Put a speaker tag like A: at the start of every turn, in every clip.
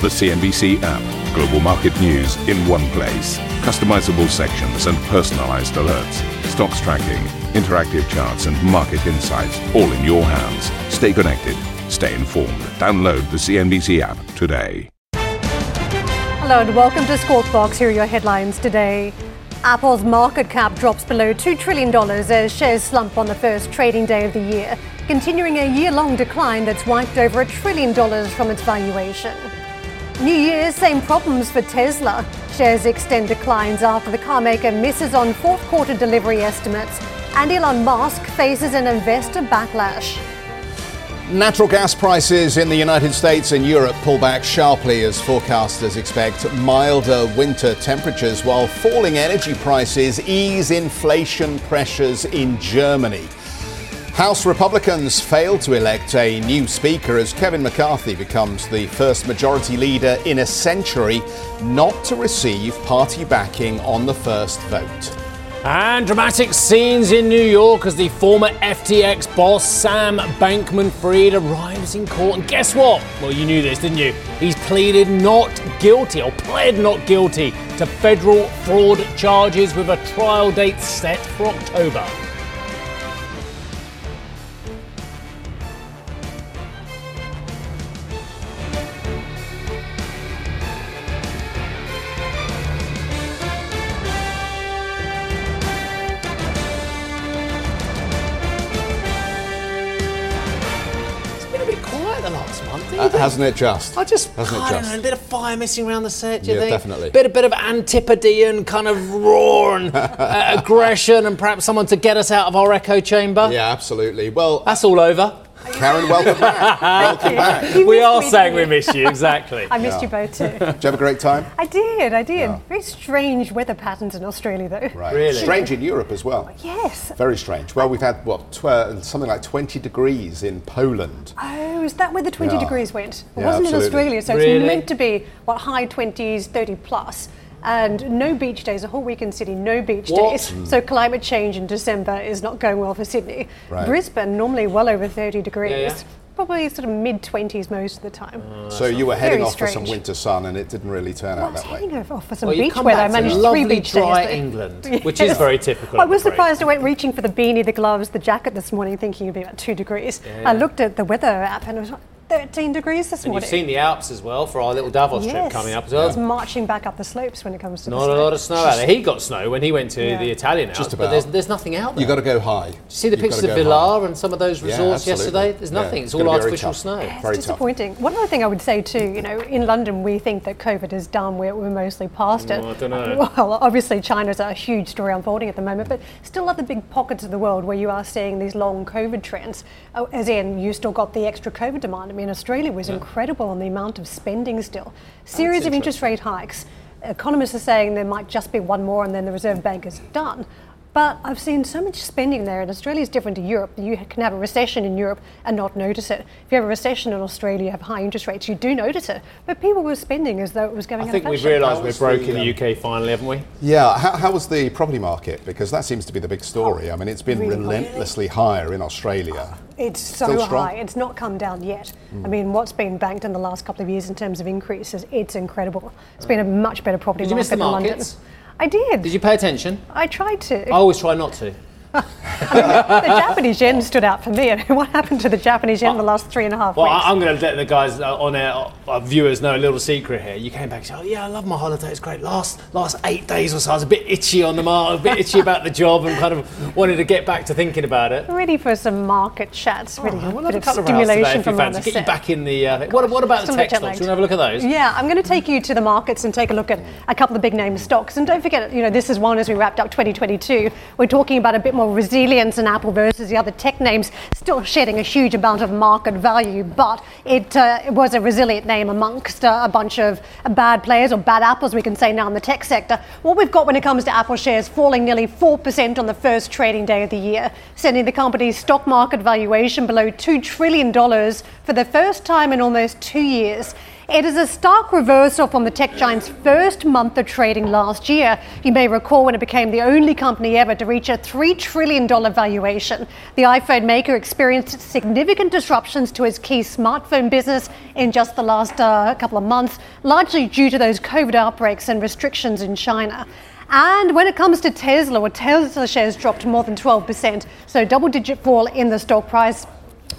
A: The CNBC app. Global market news in one place. Customizable sections and personalized alerts. Stocks tracking, interactive charts, and market insights all in your hands. Stay connected. Stay informed. Download the CNBC app today.
B: Hello and welcome to Squawk Box. Here are your headlines today. Apple's market cap drops below $2 trillion as shares slump on the first trading day of the year, continuing a year long decline that's wiped over a trillion dollars from its valuation. New Year, same problems for Tesla. Shares extend declines after the carmaker misses on fourth quarter delivery estimates, and Elon Musk faces an investor backlash.
C: Natural gas prices in the United States and Europe pull back sharply as forecasters expect milder winter temperatures, while falling energy prices ease inflation pressures in Germany. House Republicans failed to elect a new speaker as Kevin McCarthy becomes the first majority leader in a century not to receive party backing on the first vote.
D: And dramatic scenes in New York as the former FTX boss Sam Bankman Fried arrives in court. And guess what? Well, you knew this, didn't you? He's pleaded not guilty, or pled not guilty, to federal fraud charges with a trial date set for October.
C: Hasn't it just?
D: I just,
C: hasn't
D: I
C: it
D: don't
C: just?
D: know, a bit of fire missing around the set, do you
C: Yeah,
D: think?
C: definitely.
D: Bit, a bit of antipodean kind of roar and uh, aggression and perhaps someone to get us out of our echo chamber.
C: Yeah, absolutely. Well,
D: That's all over.
C: Karen, welcome back. welcome back.
B: You
D: we
B: missed
D: are saying we
B: didn't you?
D: miss you, exactly.
B: I missed you both too.
C: Did you have a great time?
B: I did, I did.
C: Yeah.
B: Very strange weather patterns in Australia, though.
C: Right.
D: Really?
C: Strange in Europe as well.
B: Yes.
C: Very strange. Well, we've had what tw- uh, something like 20 degrees in Poland.
B: Oh, is that where the 20
C: Yeah.
B: degrees went? It
C: Yeah,
B: wasn't in. Australia, so
D: Really?
B: it's meant to be, what, high 20s, 30 plus. And no beach days, a whole week in Sydney, no beach
D: What?
B: days. So climate change in December is not going well for Sydney.
C: Right.
B: Brisbane, normally well over 30 degrees.
D: yeah.
B: Probably sort of mid 20s most of the time.
C: Uh, so you were heading
B: very
C: off for some winter sun, and it didn't really turn
B: Well,
C: out
B: was
C: that way.
B: I was heading over for some
D: Well,
B: beach weather. I managed
D: lovely,
B: three beach
D: dry
B: days. there.
D: England, which is very typical.
B: I
D: I'm
B: was
D: afraid.
B: surprised I went reaching for the beanie, the gloves, the jacket this morning, thinking it'd be about two degrees. I looked at the weather app and it was like 13 degrees this
D: And
B: morning.
D: you've seen the Alps as well for our little Davos trip coming up as well.
B: It's marching back up the slopes when it comes to snow.
D: Not
B: the
D: a lot of snow out there. He got snow when he went to
B: Yeah.
D: the Italian Alps,
C: Just
D: but there's, there's nothing out there.
C: You've got to go high.
D: Did you see the
C: You've
D: pictures of Villars
C: high.
D: and some of those resorts
C: absolutely.
D: yesterday? There's
C: Yeah,
D: nothing.
C: it's
D: It's all
C: gonna be very
D: artificial
C: tough.
D: snow.
B: It's
C: Very tough.
B: disappointing. One other thing I would say too, you know, in London we think that COVID is done. We're, we're mostly past it.
D: Oh, I don't know.
B: Well, obviously China's a huge story unfolding at the moment, but still other big pockets of the world where you are seeing these long COVID trends. Oh, as in, you still got the extra COVID demand. I mean, Australia was incredible on the amount of spending still. Series of interest rate hikes. Economists are saying there might just be one more and then the Reserve Bank is done. But I've seen so much spending there, and Australia is different to Europe. You can have a recession in Europe and not notice it. If you have a recession in Australia, you have high interest rates, you do notice it. But people were spending as though it was going
D: I
B: out
D: think we've realised we're broke
C: the,
D: in the UK finally, haven't we?
C: Yeah, how, how was the property market? Because that seems to be the big story. I mean, it's been
B: Really?
C: relentlessly higher in Australia.
B: It's so high. It's not come down yet.
D: Hmm.
B: I mean, what's been banked in the last couple of years in terms of increases, it's incredible. It's been a much better property
D: Did you miss
B: market
D: the
B: than London. I did.
D: Did you pay attention?
B: I tried to.
D: I always try not to.
B: The Japanese yen stood out for me. I mean, what happened to the Japanese yen in the last three and a half
D: Well,
B: weeks?
D: I, I'm going to let the guys uh, on air, our viewers, know a little secret here. You came back and said, "Oh yeah, I love my holiday. It's great. Last last eight days or so, I was a bit itchy on the mark, a bit itchy about the job, and kind of wanted to get back to thinking about it."
B: ready for some market chats, really
D: We'll
B: a
D: have
B: bit
D: a
B: of
D: couple of
B: stimulation from
D: fancy. Get you back in the. Uh, what, what about the tech stocks?
B: jet
D: You want to have a look at those?
B: Yeah, I'm going to take you to the markets and take a look at a couple of big name stocks. And don't forget, you know, this is one as we wrapped up 2022. We're talking about a bit more resilience in Apple versus the other tech names, still shedding a huge amount of market value, but it, uh, it was a resilient name amongst uh, a bunch of bad players or bad apples, we can say now in the tech sector. What we've got when it comes to Apple shares falling nearly 4% on the first trading day of the year, sending the company's stock market valuation below $2 trillion for the first time in almost two years. It is a stark reversal from the tech giant's first month of trading last year. You may recall when it became the only company ever to reach a $3 trillion valuation. The iPhone maker experienced significant disruptions to its key smartphone business in just the last uh, couple of months, largely due to those COVID outbreaks and restrictions in China. And when it comes to Tesla, well, Tesla shares dropped more than 12%, so double digit fall in the stock price.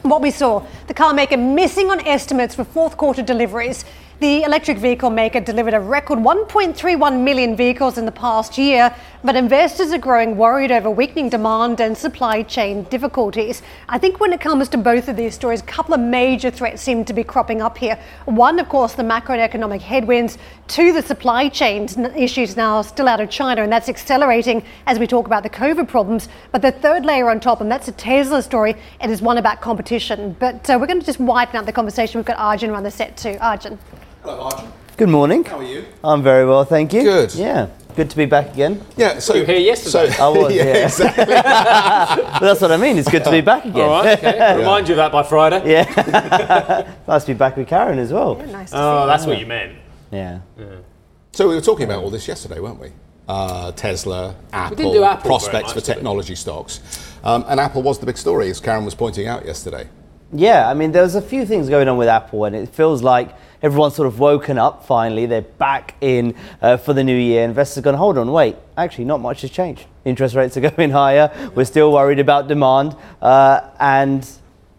B: What we saw, the car maker missing on estimates for fourth quarter deliveries. The electric vehicle maker delivered a record 1.31 million vehicles in the past year, but investors are growing worried over weakening demand and supply chain difficulties. I think when it comes to both of these stories, a couple of major threats seem to be cropping up here. One, of course, the macroeconomic headwinds, two, the supply chain issues now still out of China, and that's accelerating as we talk about the COVID problems. But the third layer on top, and that's a Tesla story, it is one about competition. But uh, we're going to just widen out the conversation. We've got Arjun on the set too. Arjun.
C: Hello, Arjun.
E: Good morning.
C: How are you?
E: I'm very well, thank you.
C: Good.
E: Yeah, good to be back again.
C: Yeah, so
D: You were here yesterday.
C: So,
E: I was,
C: yeah,
E: yeah.
C: exactly.
E: But that's what I mean. It's good to be back again.
D: All right, okay. Remind you of that by Friday.
E: Yeah. nice to be back with Karen as well.
B: Nice to
D: Oh,
B: see
D: that's what you meant.
E: Yeah.
C: So we were talking about all this yesterday, weren't we? Uh, Tesla, Apple,
D: Apple
C: prospects
D: much,
C: for technology stocks, um, and Apple was the big story, as Karen was pointing out yesterday.
E: Yeah, I mean, there's a few things going on with Apple, and it feels like everyone's sort of woken up finally. They're back in uh, for the new year. Investors are going, hold on, wait, actually, not much has changed. Interest rates are going higher. We're still worried about demand. Uh, and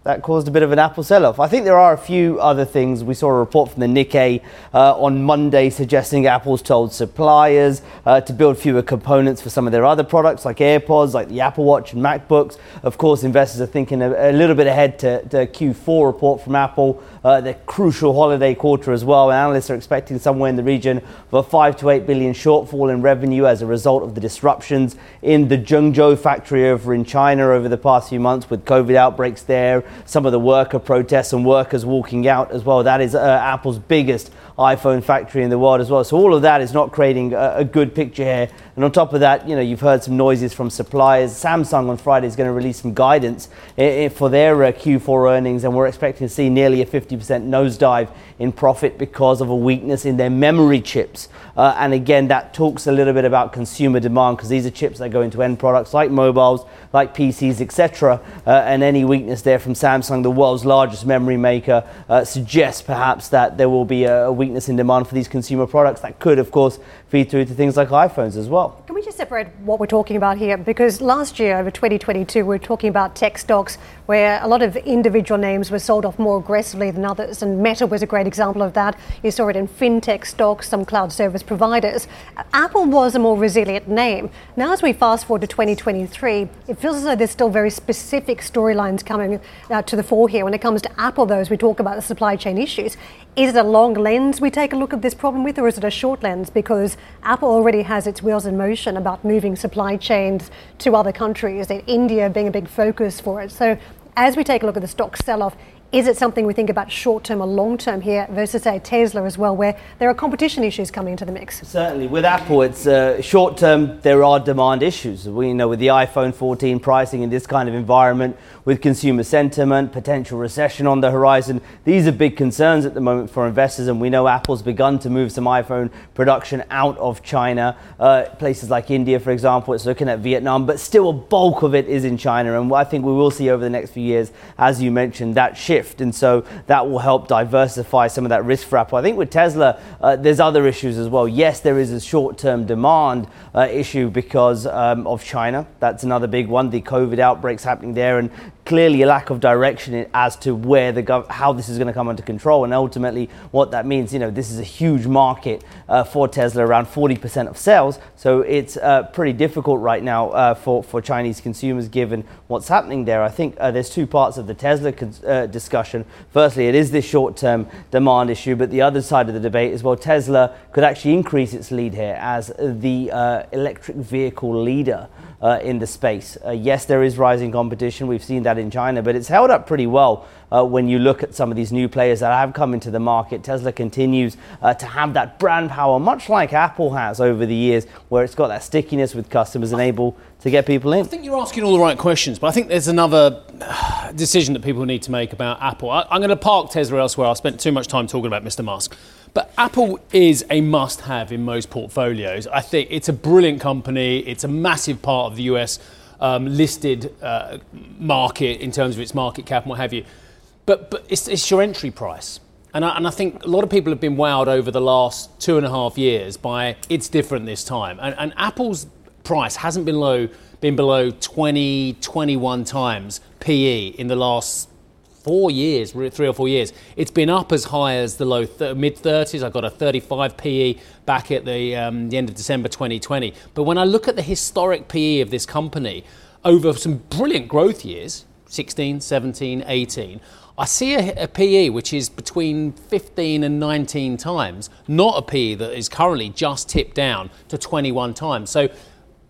E: that caused a bit of an Apple sell off. I think there are a few other things. We saw a report from the Nikkei uh, on Monday suggesting Apple's told suppliers uh, to build fewer components for some of their other products like AirPods, like the Apple Watch and MacBooks. Of course, investors are thinking a, a little bit ahead to the Q4 report from Apple, uh, the crucial holiday quarter as well. And analysts are expecting somewhere in the region of a 5 to 8 billion shortfall in revenue as a result of the disruptions in the Zhengzhou factory over in China over the past few months with COVID outbreaks there, some of the worker protests and workers walking out as well. That is uh, Apple's biggest iPhone factory in the world as well. So all of that is not creating a, a good picture here. And on top of that, you know, you've heard some noises from suppliers. Samsung on Friday is going to release some guidance i- i- for their uh, Q4 earnings, and we're expecting to see nearly a 50% nosedive in profit because of a weakness in their memory chips. Uh, and again, that talks a little bit about consumer demand because these are chips that go into end products like mobiles, like PCs, etc. Uh, and any weakness there from Samsung, the world's largest memory maker, uh, suggests perhaps that there will be a, a weakness in demand for these consumer products. That could, of course, feed through to things like iPhones as well.
B: Can we just separate what we're talking about here? Because last year, over 2022, we were talking about tech stocks where a lot of individual names were sold off more aggressively than others. And Meta was a great example of that. You saw it in fintech stocks, some cloud service providers. Apple was a more resilient name. Now, as we fast forward to 2023, it feels as though there's still very specific storylines coming uh, to the fore here. When it comes to Apple, though, as we talk about the supply chain issues, is it a long lens we take a look at this problem with, or is it a short lens? Because Apple already has its wheels in motion about moving supply chains to other countries, India being a big focus for it. So, as we take a look at the stock sell off, is it something we think about short term or long term here versus, say, Tesla as well, where there are competition issues coming into the mix?
E: Certainly, with Apple, it's uh, short term. There are demand issues. We know with the iPhone 14 pricing in this kind of environment, with consumer sentiment, potential recession on the horizon, these are big concerns at the moment for investors. And we know Apple's begun to move some iPhone production out of China, uh, places like India, for example. It's looking at Vietnam, but still a bulk of it is in China. And I think we will see over the next few years, as you mentioned, that shift. And so that will help diversify some of that risk for. I think with Tesla, uh, there's other issues as well. Yes, there is a short term demand uh, issue because um, of China. That's another big one. The COVID outbreaks happening there, and clearly a lack of direction as to where the gov- how this is going to come under control, and ultimately what that means. You know, this is a huge market uh, for Tesla, around 40% of sales. So it's uh, pretty difficult right now uh, for for Chinese consumers given what's happening there. I think uh, there's two parts of the Tesla uh, discussion. Firstly, it is this short-term demand issue, but the other side of the debate is well, Tesla could actually increase its lead here as the uh, electric vehicle leader uh, in the space. Uh, yes, there is rising competition. We've seen that in China, but it's held up pretty well uh, when you look at some of these new players that have come into the market. Tesla continues uh, to have that brand power, much like Apple has over the years, where it's got that stickiness with customers and able to get people in.
D: I think you're asking all the right questions, but I think there's another uh, decision that people need to make about Apple. I, I'm going to park Tesla elsewhere. I spent too much time talking about Mr. Musk. But Apple is a must have in most portfolios. I think it's a brilliant company, it's a massive part of the US um, listed uh, market in terms of its market cap and what have you. But, but it's, it's your entry price. And I, and I, think a lot of people have been wowed over the last two and a half years by it's different this time. And, and Apple's price hasn't been low, been below 20, 21 times PE in the last four years, three or four years. It's been up as high as the low th- mid 30s. I got a 35 PE back at the, um, the end of December 2020. But when I look at the historic PE of this company over some brilliant growth years, 16, 17, 18, I see a, a, PE which is between 15 and 19 times, not a PE that is currently just tipped down to 21 times. So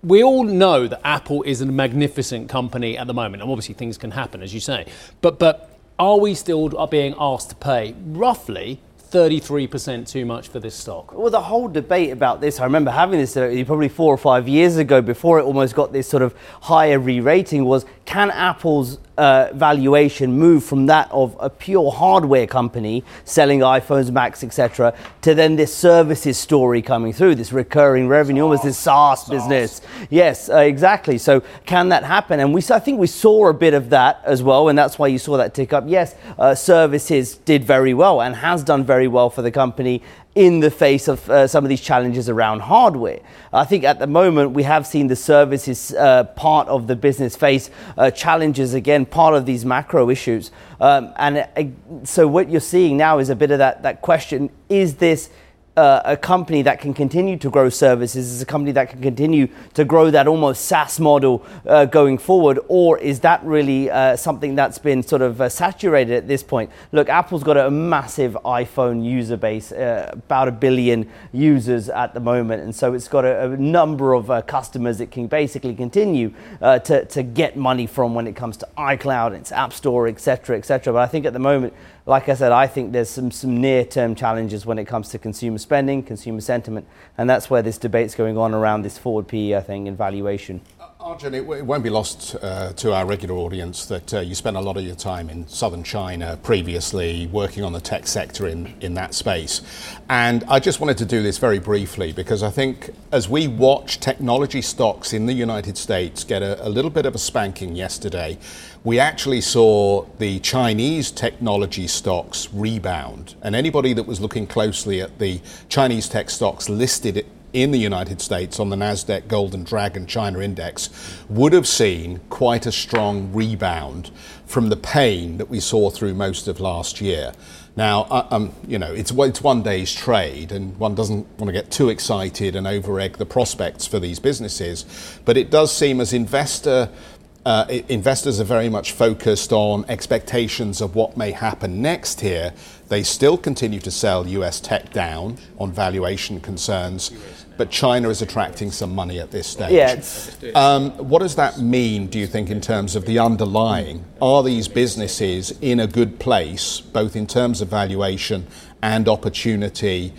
D: we all know that Apple is a magnificent company at the moment, and obviously things can happen, as you say. But but are we still being asked to pay roughly 33% too much for this stock?
E: Well, the whole debate about this, I remember having this uh, probably four or five years ago before it almost got this sort of higher re rating was can Apple's uh, valuation move from that of a pure hardware company selling iPhones, Macs, etc., to then this services story coming through, this recurring revenue, almost this SaaS, SaaS. business. Yes, uh, exactly. So can that happen? And we, I think we saw a bit of that as well, and that's why you saw that tick up. Yes, uh, services did very well and has done very well for the company in the face of uh, some of these challenges around hardware. I think at the moment we have seen the services uh, part of the business face uh, challenges again, part of these macro issues. Um, and uh, so what you're seeing now is a bit of that, that question is this uh, a company that can continue to grow services, is a company that can continue to grow that almost SaaS model uh, going forward, or is that really uh, something that's been sort of uh, saturated at this point? Look, Apple's got a massive iPhone user base, uh, about a billion users at the moment, and so it's got a, a number of uh, customers it can basically continue to, to get money from when it comes to iCloud, its App Store, etc., etc. But I think at the moment, like I said, I think there's some, some near term challenges when it comes to consumer spending, consumer sentiment, and that's where this debate's going on around this forward PE, I think, and valuation.
C: Arjun, it, it won't be lost uh, to our regular audience that uh, you spent a lot of your time in southern China previously, working on the tech sector in, in that space. And I just wanted to do this very briefly because I think as we watch technology stocks in the United States get a, a little bit of a spanking yesterday, we actually saw the Chinese technology stocks rebound. And anybody that was looking closely at the Chinese tech stocks listed in the United States on the NASDAQ Golden Dragon China Index would have seen quite a strong rebound from the pain that we saw through most of last year. Now, uh, um, you know, it's, it's one day's trade, and one doesn't want to get too excited and over egg the prospects for these businesses. But it does seem as investor uh, investors are very much focused on expectations of what may happen next here. They still continue to sell US tech down on valuation concerns, but China is attracting some money at this stage.
E: Yeah,
C: um, what does that mean, do you think, in terms of the underlying? Are these businesses in a good place, both in terms of valuation and opportunity?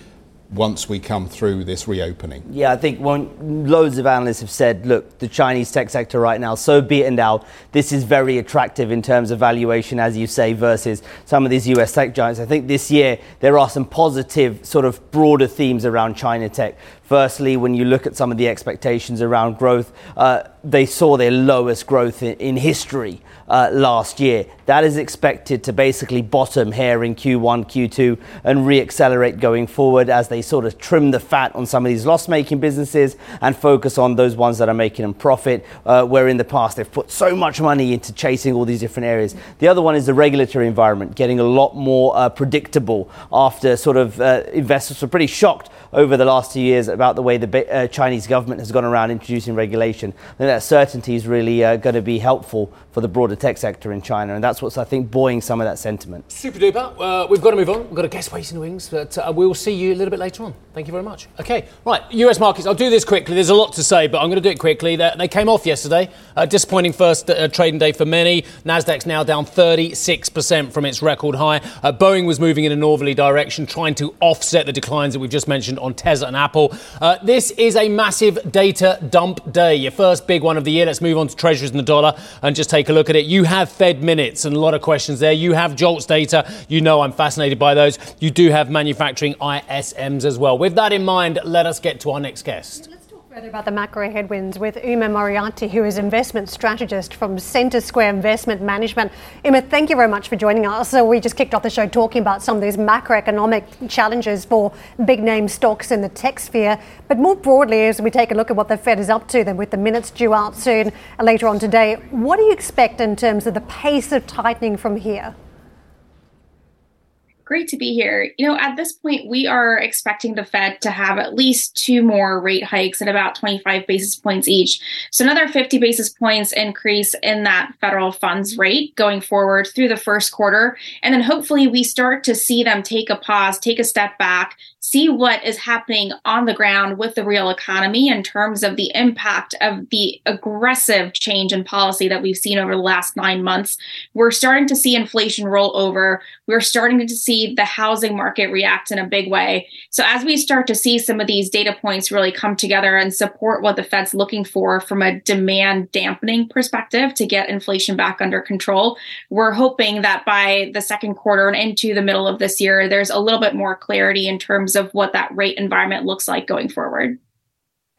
C: once we come through this reopening?
E: Yeah, I think one, loads of analysts have said, look, the Chinese tech sector right now so beaten down. This is very attractive in terms of valuation, as you say, versus some of these US tech giants. I think this year there are some positive, sort of broader themes around China tech. Firstly, when you look at some of the expectations around growth, uh, they saw their lowest growth in, in history uh, last year. That is expected to basically bottom here in Q1, Q2, and re-accelerate going forward as they sort of trim the fat on some of these loss-making businesses and focus on those ones that are making them profit. Uh, where in the past they've put so much money into chasing all these different areas. The other one is the regulatory environment getting a lot more uh, predictable after sort of uh, investors were pretty shocked over the last two years about the way the uh, Chinese government has gone around introducing regulation. I think that certainty is really uh, going to be helpful for the broader tech sector in China, and that's what's, I think, buoying some of that sentiment.
D: Super duper. Uh, we've got to move on. We've got a guest waiting in the wings, but uh, we'll see you a little bit later on. Thank you very much. Okay, right, US markets. I'll do this quickly. There's a lot to say, but I'm going to do it quickly. They, they came off yesterday. Uh, disappointing first uh, trading day for many. NASDAQ's now down 36% from its record high. Uh, Boeing was moving in a northerly direction, trying to offset the declines that we've just mentioned on Tesla and Apple. Uh, this is a massive data dump day. Your first big one of the year. Let's move on to treasuries and the dollar and just take a look at it. You have Fed minutes and a lot of questions there. You have JOLTS data. You know I'm fascinated by those. You do have manufacturing ISMs as well. With that in mind, let us get to our next guest.
B: Let's talk further about the macro headwinds with Uma Moriarty, who is investment strategist from Center Square Investment Management. Uma, thank you very much for joining us. So we just kicked off the show talking about some of these macroeconomic challenges for big name stocks in the tech sphere. But more broadly, as we take a look at what the Fed is up to, then with the minutes due out soon uh, later on today, what do you expect in terms of the pace of tightening from here?
F: Great to be here. You know, at this point, we are expecting the Fed to have at least two more rate hikes at about 25 basis points each. So, another 50 basis points increase in that federal funds rate going forward through the first quarter. And then hopefully, we start to see them take a pause, take a step back, see what is happening on the ground with the real economy in terms of the impact of the aggressive change in policy that we've seen over the last nine months. We're starting to see inflation roll over. We're starting to see the housing market react in a big way. So, as we start to see some of these data points really come together and support what the Fed's looking for from a demand dampening perspective to get inflation back under control, we're hoping that by the second quarter and into the middle of this year, there's a little bit more clarity in terms of what that rate environment looks like going forward.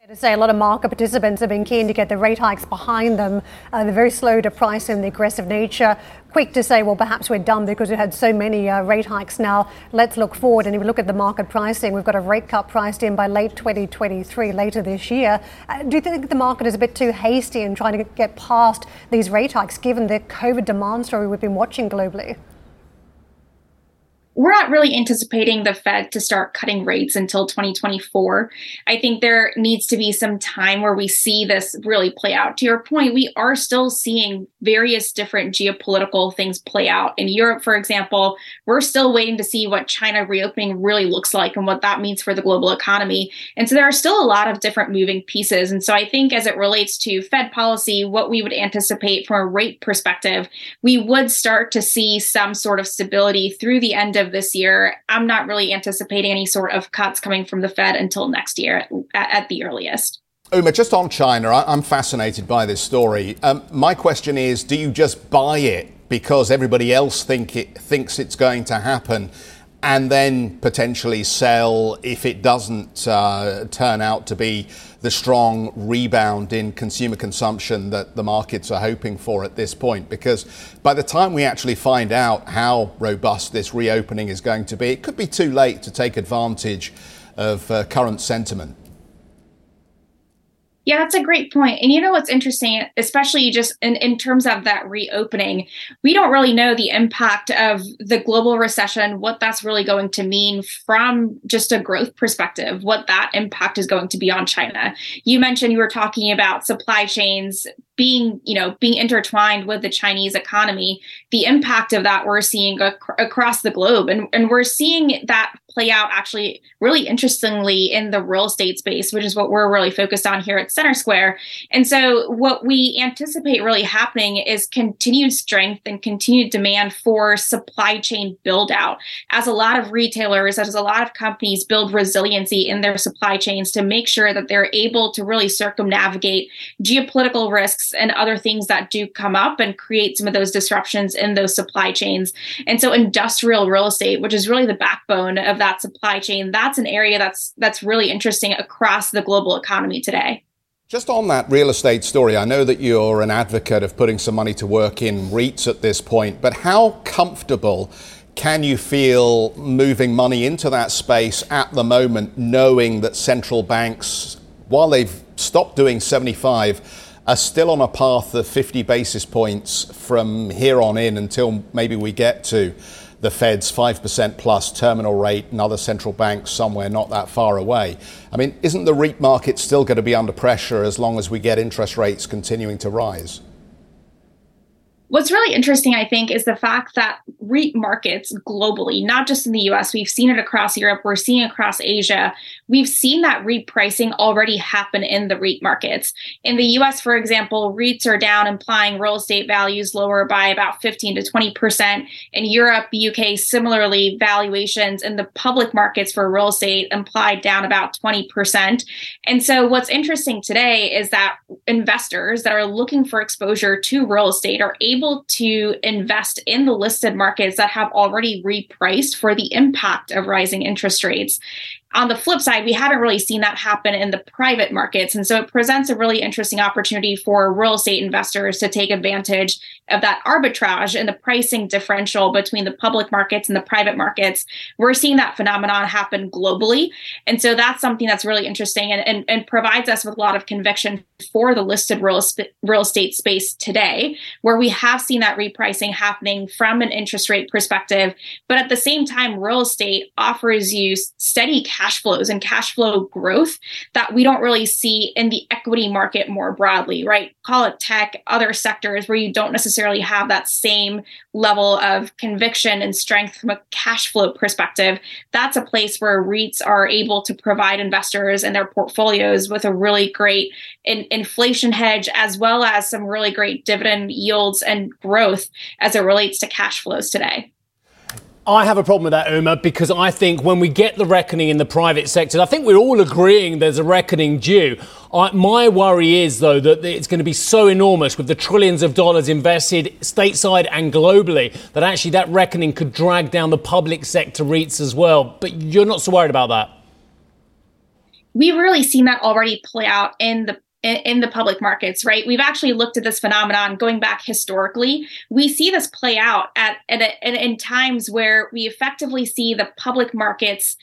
B: To say a lot of market participants have been keen to get the rate hikes behind them. Uh, they're very slow to price in the aggressive nature. Quick to say, well, perhaps we're done because we've had so many uh, rate hikes now. Let's look forward. And if we look at the market pricing, we've got a rate cut priced in by late 2023, later this year. Uh, do you think the market is a bit too hasty in trying to get past these rate hikes, given the COVID demand story we've been watching globally?
F: We're not really anticipating the Fed to start cutting rates until 2024. I think there needs to be some time where we see this really play out. To your point, we are still seeing various different geopolitical things play out. In Europe, for example, we're still waiting to see what China reopening really looks like and what that means for the global economy. And so there are still a lot of different moving pieces. And so I think as it relates to Fed policy, what we would anticipate from a rate perspective, we would start to see some sort of stability through the end of of this year, I'm not really anticipating any sort of cuts coming from the Fed until next year at, at the earliest.
C: Uma, just on China, I'm fascinated by this story. Um, my question is do you just buy it because everybody else think it, thinks it's going to happen? And then potentially sell if it doesn't uh, turn out to be the strong rebound in consumer consumption that the markets are hoping for at this point. Because by the time we actually find out how robust this reopening is going to be, it could be too late to take advantage of uh, current sentiment.
F: Yeah, that's a great point. And you know what's interesting, especially just in, in terms of that reopening, we don't really know the impact of the global recession, what that's really going to mean from just a growth perspective, what that impact is going to be on China. You mentioned you were talking about supply chains being you know being intertwined with the chinese economy the impact of that we're seeing ac- across the globe. And, and we're seeing that play out actually really interestingly in the real estate space which is what we're really focused on here at center square. And so what we anticipate really happening is continued strength and continued demand for supply chain build out as a lot of retailers as a lot of companies build resiliency in their supply chains to make sure that they're able to really circumnavigate geopolitical risks and other things that do come up and create some of those disruptions in those supply chains. And so industrial real estate, which is really the backbone of that supply chain, that's an area that's that's really interesting across the global economy today.
C: Just on that real estate story, I know that you're an advocate of putting some money to work in REITs at this point, but how comfortable can you feel moving money into that space at the moment, knowing that central banks, while they've stopped doing 75, are still on a path of 50 basis points from here on in until maybe we get to the Fed's 5% plus terminal rate and other central banks somewhere not that far away. I mean, isn't the REIT market still going to be under pressure as long as we get interest rates continuing to rise?
F: What's really interesting, I think, is the fact that REIT markets globally, not just in the US, we've seen it across Europe, we're seeing across Asia. We've seen that repricing already happen in the REIT markets. In the US, for example, REITs are down, implying real estate values lower by about 15 to 20%. In Europe, UK, similarly, valuations in the public markets for real estate implied down about 20%. And so, what's interesting today is that investors that are looking for exposure to real estate are able able to invest in the listed markets that have already repriced for the impact of rising interest rates on the flip side, we haven't really seen that happen in the private markets. And so it presents a really interesting opportunity for real estate investors to take advantage of that arbitrage and the pricing differential between the public markets and the private markets. We're seeing that phenomenon happen globally. And so that's something that's really interesting and, and, and provides us with a lot of conviction for the listed real, real estate space today, where we have seen that repricing happening from an interest rate perspective. But at the same time, real estate offers you steady cash cash flows and cash flow growth that we don't really see in the equity market more broadly, right? Call it tech, other sectors where you don't necessarily have that same level of conviction and strength from a cash flow perspective. That's a place where REITs are able to provide investors and their portfolios with a really great in- inflation hedge, as well as some really great dividend yields and growth as it relates to cash flows today.
D: I have a problem with that, Uma, because I think when we get the reckoning in the private sector, I think we're all agreeing there's a reckoning due. I, my worry is, though, that it's going to be so enormous with the trillions of dollars invested stateside and globally that actually that reckoning could drag down the public sector REITs as well. But you're not so worried about that.
F: We've really seen that already play out in the in, in the public markets, right? We've actually looked at this phenomenon going back historically. We see this play out at, at, at in times where we effectively see the public markets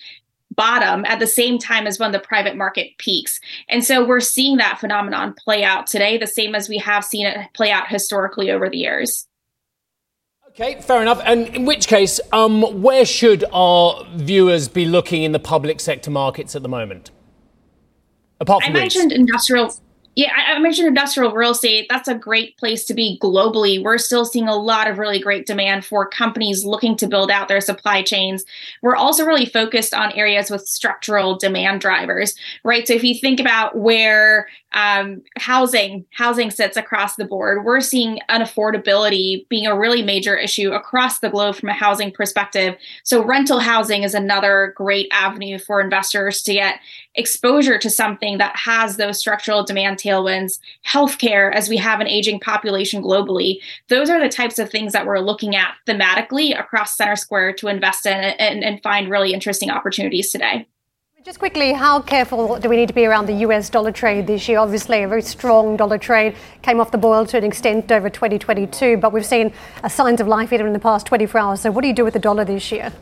F: bottom at the same time as when the private market peaks. And so we're seeing that phenomenon play out today, the same as we have seen it play out historically over the years.
D: Okay, fair enough. And in which case, um, where should our viewers be looking in the public sector markets at the moment? Apart from
F: I mentioned industrial yeah, I, mentioned industrial real estate. That's a great place to be globally. We're still seeing a lot of really great demand for companies looking to build out their supply chains. We're also really focused on areas with structural demand drivers, right? So if you think about where um, housing housing sits across the board, we're seeing unaffordability being a really major issue across the globe from a housing perspective. So rental housing is another great avenue for investors to get exposure to something that has those structural demand tailwinds, healthcare, as we have an aging population globally. Those are the types of things that we're looking at thematically across Center Square to invest in and, and find really interesting opportunities today.
B: Just quickly, how careful do we need to be around the US dollar trade this year? Obviously, a very strong dollar trade came off the boil to an extent over 2022, but we've seen signs of life even in the past 24 hours. So, what do you do with the dollar this year?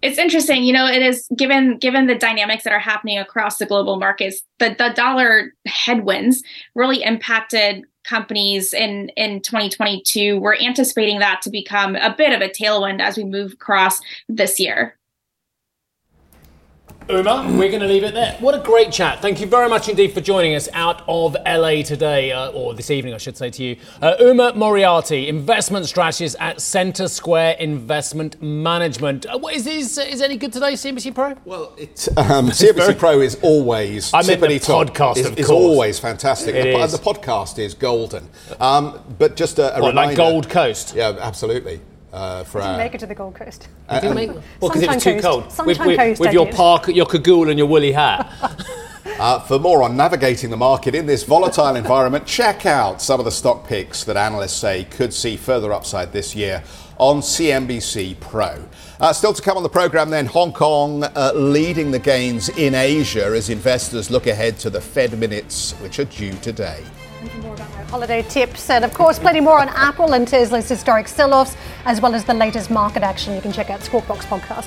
F: it's interesting you know it is given given the dynamics that are happening across the global markets the, the dollar headwinds really impacted companies in in 2022 we're anticipating that to become a bit of a tailwind as we move across this year
D: Uma, we're going to leave it there. What a great chat. Thank you very much indeed for joining us out of LA today, uh, or this evening, I should say to you. Uh, Uma Moriarty, investment strategist at Center Square Investment Management. Uh, is, is, is any good today, CNBC Pro?
C: Well, it, um, CNBC very... Pro is always.
D: I mean, the podcast,
C: is, is always fantastic.
D: It
C: the,
D: is.
C: the podcast is golden. Um, but just a, a
D: what,
C: reminder.
D: like Gold Coast?
C: Yeah, absolutely uh, for
B: didn't make it to the Gold Coast.
D: Uh, didn't make, well, because it was too
B: coast.
D: cold.
B: Sunshine
D: with, with,
B: coast,
D: with your
B: did.
D: park, your cagoule, and your woolly hat.
C: Uh, for more on navigating the market in this volatile environment, check out some of the stock picks that analysts say could see further upside this year on CNBC Pro. Uh, still to come on the program, then Hong Kong uh, leading the gains in Asia as investors look ahead to the Fed minutes, which are due today
B: more about my holiday tips, and of course, plenty more on Apple and Tesla's historic sell offs, as well as the latest market action. You can check out Squawk Box Podcast.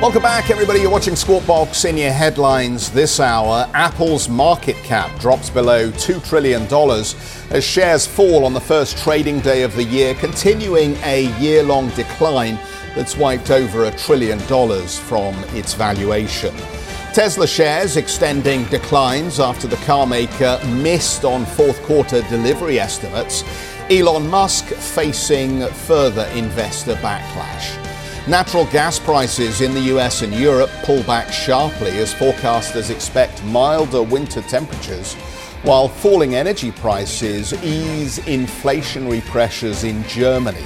C: Welcome back, everybody. You're watching Squawk Box in your headlines this hour. Apple's market cap drops below $2 trillion as shares fall on the first trading day of the year, continuing a year long decline that's wiped over a trillion dollars from its valuation. Tesla shares extending declines after the carmaker missed on fourth quarter delivery estimates. Elon Musk facing further investor backlash. Natural gas prices in the US and Europe pull back sharply as forecasters expect milder winter temperatures, while falling energy prices ease inflationary pressures in Germany.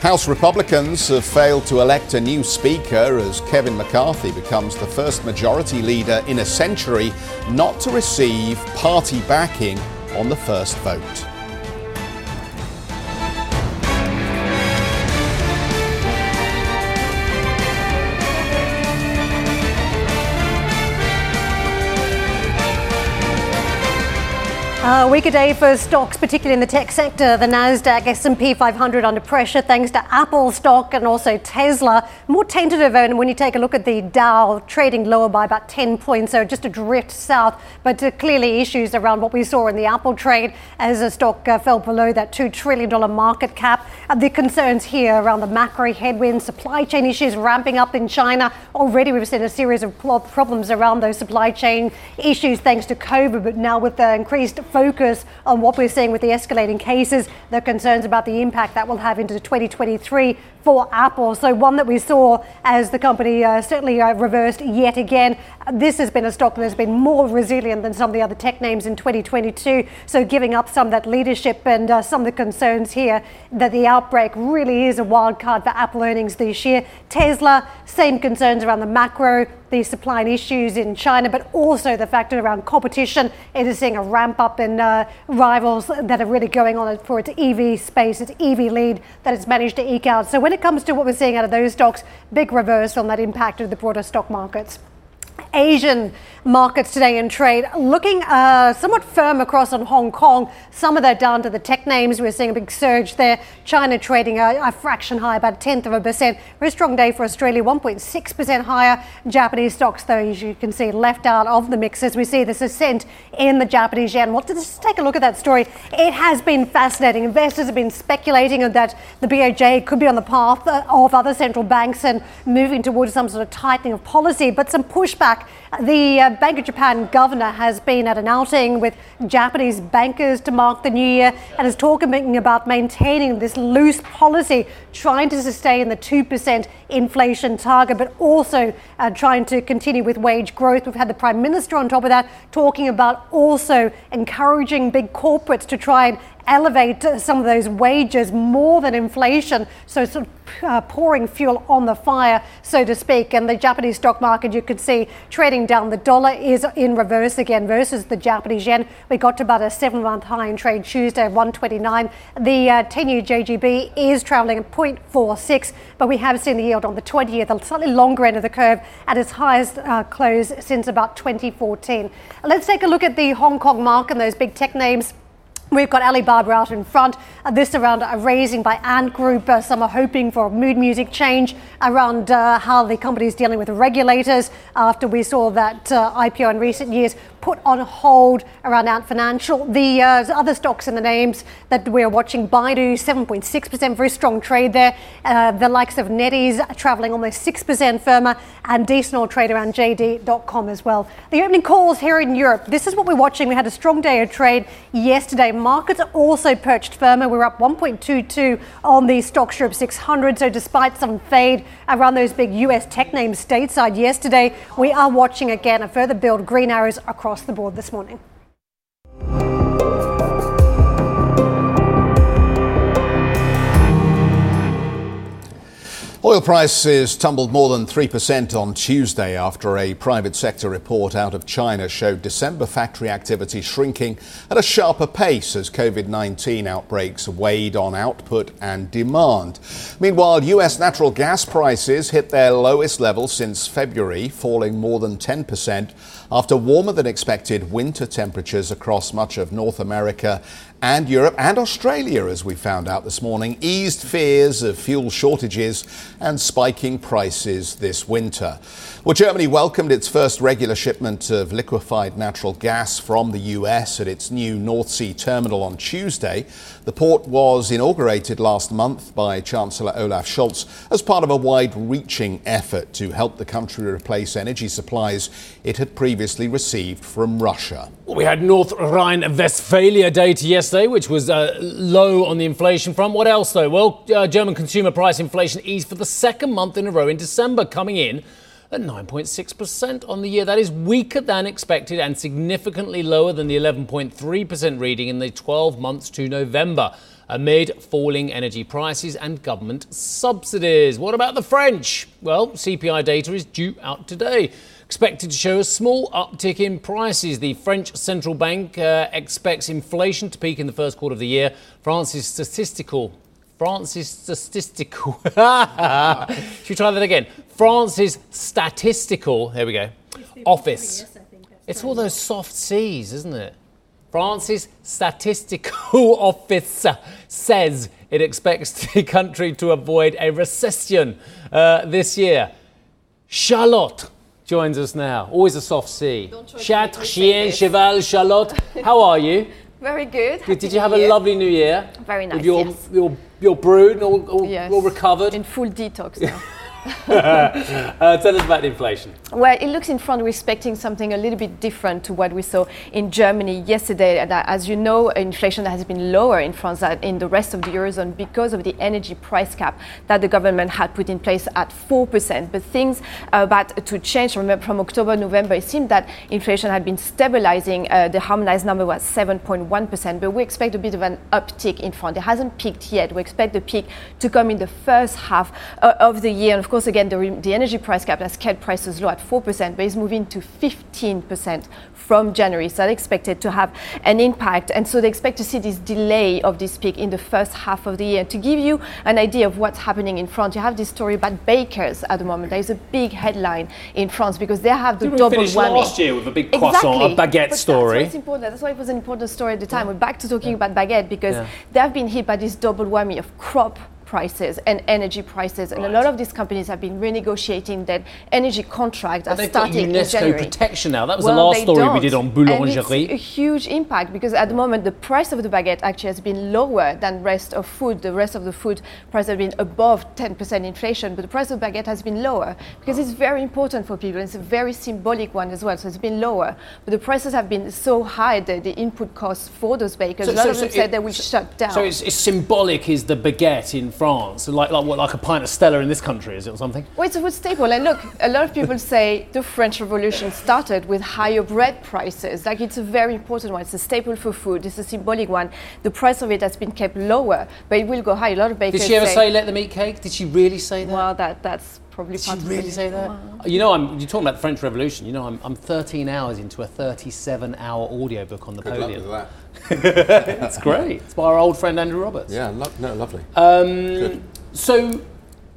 C: House Republicans have failed to elect a new Speaker as Kevin McCarthy becomes the first majority leader in a century not to receive party backing on the first vote.
B: A weaker day for stocks, particularly in the tech sector. The Nasdaq, S&P 500 under pressure thanks to Apple stock and also Tesla. More tentative, and when you take a look at the Dow, trading lower by about 10 points, so just a drift south. But uh, clearly issues around what we saw in the Apple trade as the stock uh, fell below that $2 trillion market cap. Uh, the concerns here around the macro headwinds, supply chain issues ramping up in China. Already we've seen a series of problems around those supply chain issues thanks to COVID, but now with the increased focus on what we're seeing with the escalating cases, the concerns about the impact that will have into 2023 for Apple. So, one that we saw as the company uh, certainly uh, reversed yet again. This has been a stock that has been more resilient than some of the other tech names in 2022. So, giving up some of that leadership and uh, some of the concerns here that the outbreak really is a wild card for Apple earnings this year. Tesla, same concerns around the macro, the supply and issues in China, but also the factor around competition. It is seeing a ramp up in uh, rivals that are really going on for its EV space, its EV lead that it's managed to eke out. So when it comes to what we're seeing out of those stocks, big reversal that impact of the broader stock markets. Asian markets today in trade looking uh, somewhat firm across on Hong Kong. Some of that down to the tech names. We're seeing a big surge there. China trading a, a fraction higher, about a tenth of a percent. Very strong day for Australia, 1.6% higher. Japanese stocks, though, as you can see, left out of the mix as we see this ascent in the Japanese yen. Well, let's take a look at that story. It has been fascinating. Investors have been speculating that the BOJ could be on the path of other central banks and moving towards some sort of tightening of policy, but some pushback back the uh, Bank of Japan governor has been at an outing with Japanese bankers to mark the new year and is talking about maintaining this loose policy, trying to sustain the 2% inflation target, but also uh, trying to continue with wage growth. We've had the Prime Minister on top of that talking about also encouraging big corporates to try and elevate some of those wages more than inflation. So, sort of uh, pouring fuel on the fire, so to speak. And the Japanese stock market, you could see trading down. The dollar is in reverse again versus the Japanese yen. We got to about a seven month high in trade Tuesday, 129. The uh, 10 year JGB is traveling at 0.46, but we have seen the yield on the 20 year, the slightly longer end of the curve, at its highest uh, close since about 2014. Let's take a look at the Hong Kong market and those big tech names. We've got Alibaba out in front. Uh, this around a raising by Ant Group. Uh, some are hoping for a mood music change around uh, how the company is dealing with regulators after we saw that uh, IPO in recent years put on hold around Ant Financial. The uh, other stocks and the names that we're watching Baidu, 7.6%, very strong trade there. Uh, the likes of NetEase traveling almost 6% firmer, and decent trade around JD.com as well. The opening calls here in Europe. This is what we're watching. We had a strong day of trade yesterday markets are also perched firmer. We're up 1.22 on the Stoxx Europe 600. So despite some fade around those big US tech names stateside yesterday, we are watching again a further build green arrows across the board this morning.
C: Oil prices tumbled more than 3% on Tuesday after a private sector report out of China showed December factory activity shrinking at a sharper pace as COVID 19 outbreaks weighed on output and demand. Meanwhile, US natural gas prices hit their lowest level since February, falling more than 10% after warmer than expected winter temperatures across much of North America and Europe and Australia, as we found out this morning, eased fears of fuel shortages and spiking prices this winter. Well, Germany welcomed its first regular shipment of liquefied natural gas from the US at its new North Sea terminal on Tuesday. The port was inaugurated last month by Chancellor Olaf Scholz as part of a wide reaching effort to help the country replace energy supplies it had previously received from Russia.
D: We had North Rhine Westphalia data yesterday, which was uh, low on the inflation front. What else, though? Well, uh, German consumer price inflation eased for the second month in a row in December, coming in at 9.6% on the year. That is weaker than expected and significantly lower than the 11.3% reading in the 12 months to November amid falling energy prices and government subsidies. What about the French? Well, CPI data is due out today. Expected to show a small uptick in prices. The French central bank uh, expects inflation to peak in the first quarter of the year. France's statistical France's statistical. Should we try that again? France's statistical. Here we go. Office. Yes, It's all those soft C's, isn't it? France's statistical office says it expects the country to avoid a recession uh, this year. Charlotte joins us now. Always a soft C. Chat, chien, cheval, Charlotte. How are you?
G: Very good.
D: Did, did you have a lovely New Year?
G: Very nice.
D: With your,
G: yes.
D: your, your brood all, all,
G: Yes.
D: all recovered?
G: In full detox now.
D: Uh, tell us about inflation.
G: Well, it looks in front we're expecting something a little bit different to what we saw in Germany yesterday. And, uh, as you know, inflation has been lower in France than in the rest of the Eurozone because of the energy price cap that the government had put in place at 4%. But things are about to change. From October, November, it seemed that inflation had been stabilizing. Uh, the harmonized number was 7.1%, but we expect a bit of an uptick in France. It hasn't peaked yet. We expect the peak to come in the first half uh, of the year. And of course, again, the, re- the energy price cap has kept prices low at 4%, but is moving to 15% from January. So that's expected to have an impact. And so they expect to see this delay of this peak in the first half of the year. To give you an idea of what's happening in France, you have this story about bakers at the moment. There is a big headline in France because they have the
D: we
G: double
D: finish
G: whammy.
D: last year with a big croissant, a baguette
G: But
D: story?
G: That's important. That's why it was an important story at the time. We're back to talking about baguette because
D: Yeah.
G: they have been hit by this double whammy of crop prices and energy prices, and a lot of these companies have been renegotiating their energy contracts
D: got
G: starting in
D: UNESCO
G: January.
D: protection now. That was the
G: Well,
D: last
G: they
D: story
G: don't.
D: did on
G: And it's a huge impact because at the moment the price of the baguette actually has been lower than rest of food. The rest of the food price has been above 10% inflation, but the price of baguette has been lower because it's very important for people. It's a very symbolic one as well, so it's been lower. But the prices have been so high that the input costs for those bakers, a lot of them said
D: it-
G: they will shut down.
D: So it's, it's symbolic is the baguette in France, like like what like a pint of Stella in this country, is it or something?
G: Well, it's a food staple. And look, a lot of people say the French Revolution started with higher bread prices. Like it's a very important one. It's a staple for food. It's a symbolic one. The price of it has been kept lower, but it will go high. A lot of bakers
D: Did she ever say let them eat cake? Did she really say that?
G: well, that that's probably
D: Did she really say that? You know, I'm, you're talking about the French Revolution. You know, I'm, I'm 13 hours into a 37 hour audiobook on Napoleon.
C: that.
D: It's great. It's by our old friend Andrew Roberts.
C: Yeah, lo- no, lovely.
D: Um, so,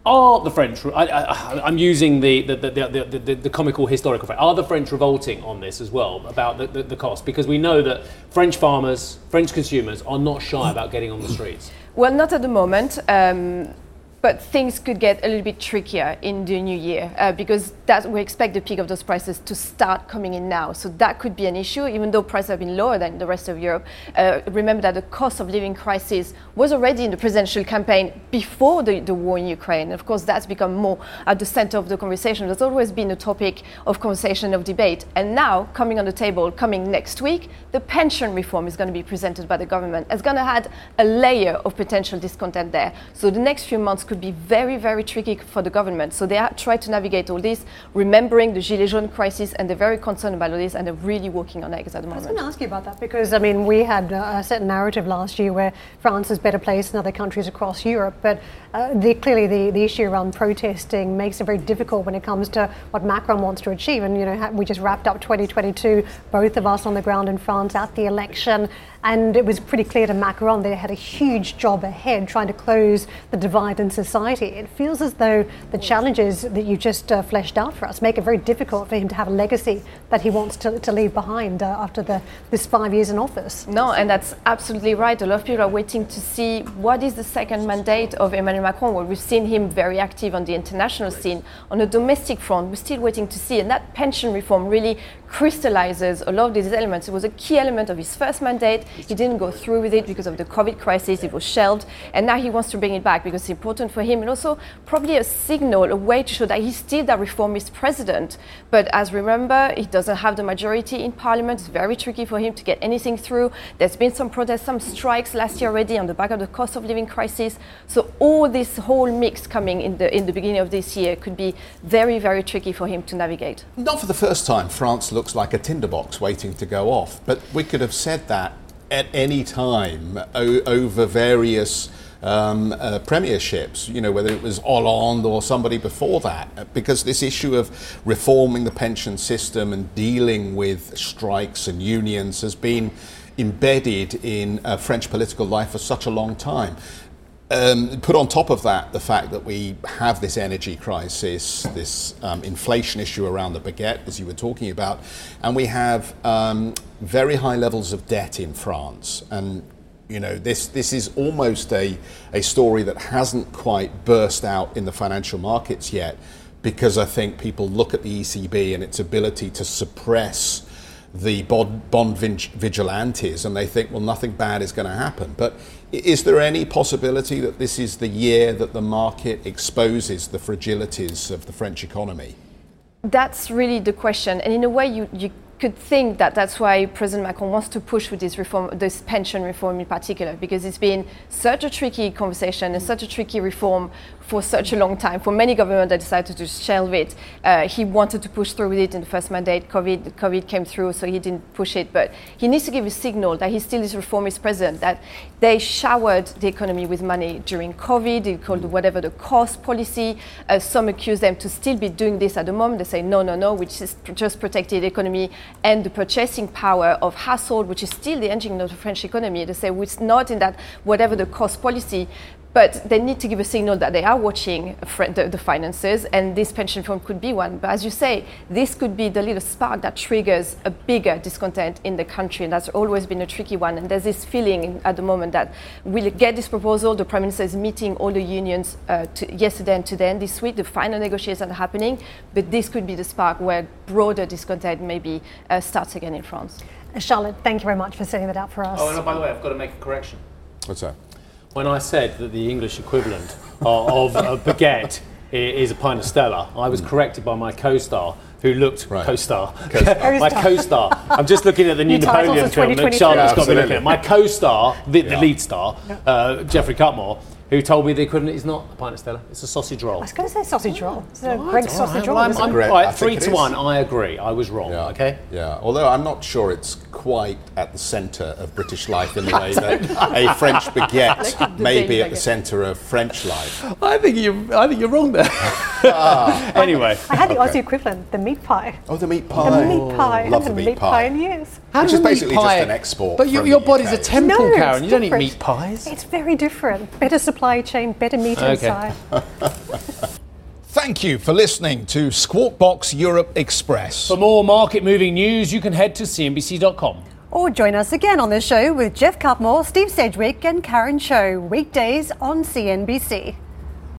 D: are the French? I, I, I'm using the the, the, the, the, the, the comical historical. phrase. Are the French revolting on this as well about the, the, the cost? Because we know that French farmers, French consumers, are not shy about getting on the streets.
G: Well, not at the moment. Um, but things could get a little bit trickier in the new year uh, because that we expect the peak of those prices to start coming in now. So that could be an issue, even though prices have been lower than the rest of Europe. Uh, remember that the cost of living crisis was already in the presidential campaign before the, the war in Ukraine. Of course, that's become more at the center of the conversation. There's always been a topic of conversation, of debate. And now, coming on the table, coming next week, the pension reform is going to be presented by the government. It's going to add a layer of potential discontent there. So the next few months could be very, very tricky for the government. So they are trying to navigate all this, remembering the Gilets jaunes crisis, and they're very concerned about all this, and they're really working on eggs at the moment.
B: I was going to ask you about that because, I mean, we had uh, a certain narrative last year where France is better placed than other countries across Europe, but uh, the, clearly the, the issue around protesting makes it very difficult when it comes to what Macron wants to achieve. And, you know, we just wrapped up 2022, both of us on the ground in France at the election, and it was pretty clear to Macron they had a huge job ahead trying to close the divide in society. It feels as though the challenges that you just uh, fleshed out for us make it very difficult for him to have a legacy that he wants to, to leave behind uh, after the, this five years in office.
G: No, and that's absolutely right. A lot of people are waiting to see what is the second mandate of Emmanuel Macron. Well, we've seen him very active on the international scene. On the domestic front, we're still waiting to see. And that pension reform really crystallizes a lot of these elements. It was a key element of his first mandate. He didn't go through with it because of the COVID crisis. It was shelved. And now he wants to bring it back because it's important for him. And also, probably a signal, a way to show that he's still that reformist president. But as remember, he doesn't have the majority in parliament. It's very tricky for him to get anything through. There's been some protests, some strikes last year already on the back of the cost of living crisis. So all this whole mix coming in the in the beginning of this year could be very, very tricky for him to navigate.
C: Not for the first time, France looks like a tinderbox waiting to go off. But we could have said that at any time o- over various um, uh, premierships, you know, whether it was Hollande or somebody before that, because this issue of reforming the pension system and dealing with strikes and unions has been embedded in uh, French political life for such a long time. Um, put on top of that the fact that we have this energy crisis, this um, inflation issue around the baguette, as you were talking about, and we have um, very high levels of debt in France. And you know, this this is almost a a story that hasn't quite burst out in the financial markets yet, because I think people look at the ECB and its ability to suppress the bond, bond vig- vigilantes and they think, well, nothing bad is going to happen. But is there any possibility that this is the year that the market exposes the fragilities of the French economy?
G: That's really the question. And in a way, you, you could think that that's why President Macron wants to push with this reform, this pension reform in particular, because it's been such a tricky conversation and such a tricky reform for such a long time. For many governments that decided to shelve it, uh, he wanted to push through with it in the first mandate. COVID, COVID came through, so he didn't push it. But he needs to give a signal that he still is reformist president, that they showered the economy with money during COVID. They called whatever the cost policy. Uh, some accuse them to still be doing this at the moment. They say, no, no, no, which is just protected economy and the purchasing power of household, which is still the engine of the French economy. They say, it's not in that whatever the cost policy, but they need to give a signal that they are watching the, the finances, and this pension fund could be one. But as you say, this could be the little spark that triggers a bigger discontent in the country, and that's always been a tricky one. And there's this feeling at the moment that we'll get this proposal. The prime minister is meeting all the unions uh, to, yesterday and today and this week. The final negotiations are happening, but this could be the spark where broader discontent maybe uh, starts again in France.
B: Charlotte, thank you very much for setting that out for us.
D: Oh, and by the way, I've got to make a correction.
C: What's that?
D: When I said that the English equivalent of, of a baguette is a pint of Stella, I was corrected by my co-star, who looked
C: Right.
D: co-star.
C: Co-star.
D: my co-star. I'm just looking at the new
B: New
D: Napoleon
B: of
D: film that Charlotte's
C: Yeah,
D: got me looking at. My co-star, the, the lead star, uh, Geoffrey Cutmore, who told me the equivalent is not a pint of Stella, it's a sausage roll.
B: I was going to say sausage roll. It's a oh,
D: Right,
B: Greg
D: all
B: sausage roll.
D: well, I'm, I'm
B: it?
C: Great,
D: right, three to one. I agree. I was wrong. Okay.
C: Yeah, although I'm not sure it's quite at the centre of British life in the way that a French baguette may be at the centre of French life.
D: I think you. I think you're wrong there. Ah. anyway,
B: I had the
C: Okay.
B: Aussie equivalent, the meat pie.
C: Oh, the meat pie.
B: The
C: pie.
B: meat pie. I
C: Love the
B: had
C: meat pie.
B: in years.
D: How
C: Which
D: does
C: is
D: meat
C: basically just
D: pie-
C: an export
D: But your, your
C: the
D: body's a temple,
B: No,
D: Karen.
B: it's
D: You don't eat meat pies.
B: It's very different. Better supply chain, better meat
D: Okay.
B: inside.
C: Thank you for listening to Squawk Box Europe Express.
D: For more market moving news, you can head to CNBC.com.
B: Or join us again on the show with Geoff Cutmore, Steve Sedgwick, and Karen Tso, weekdays on CNBC.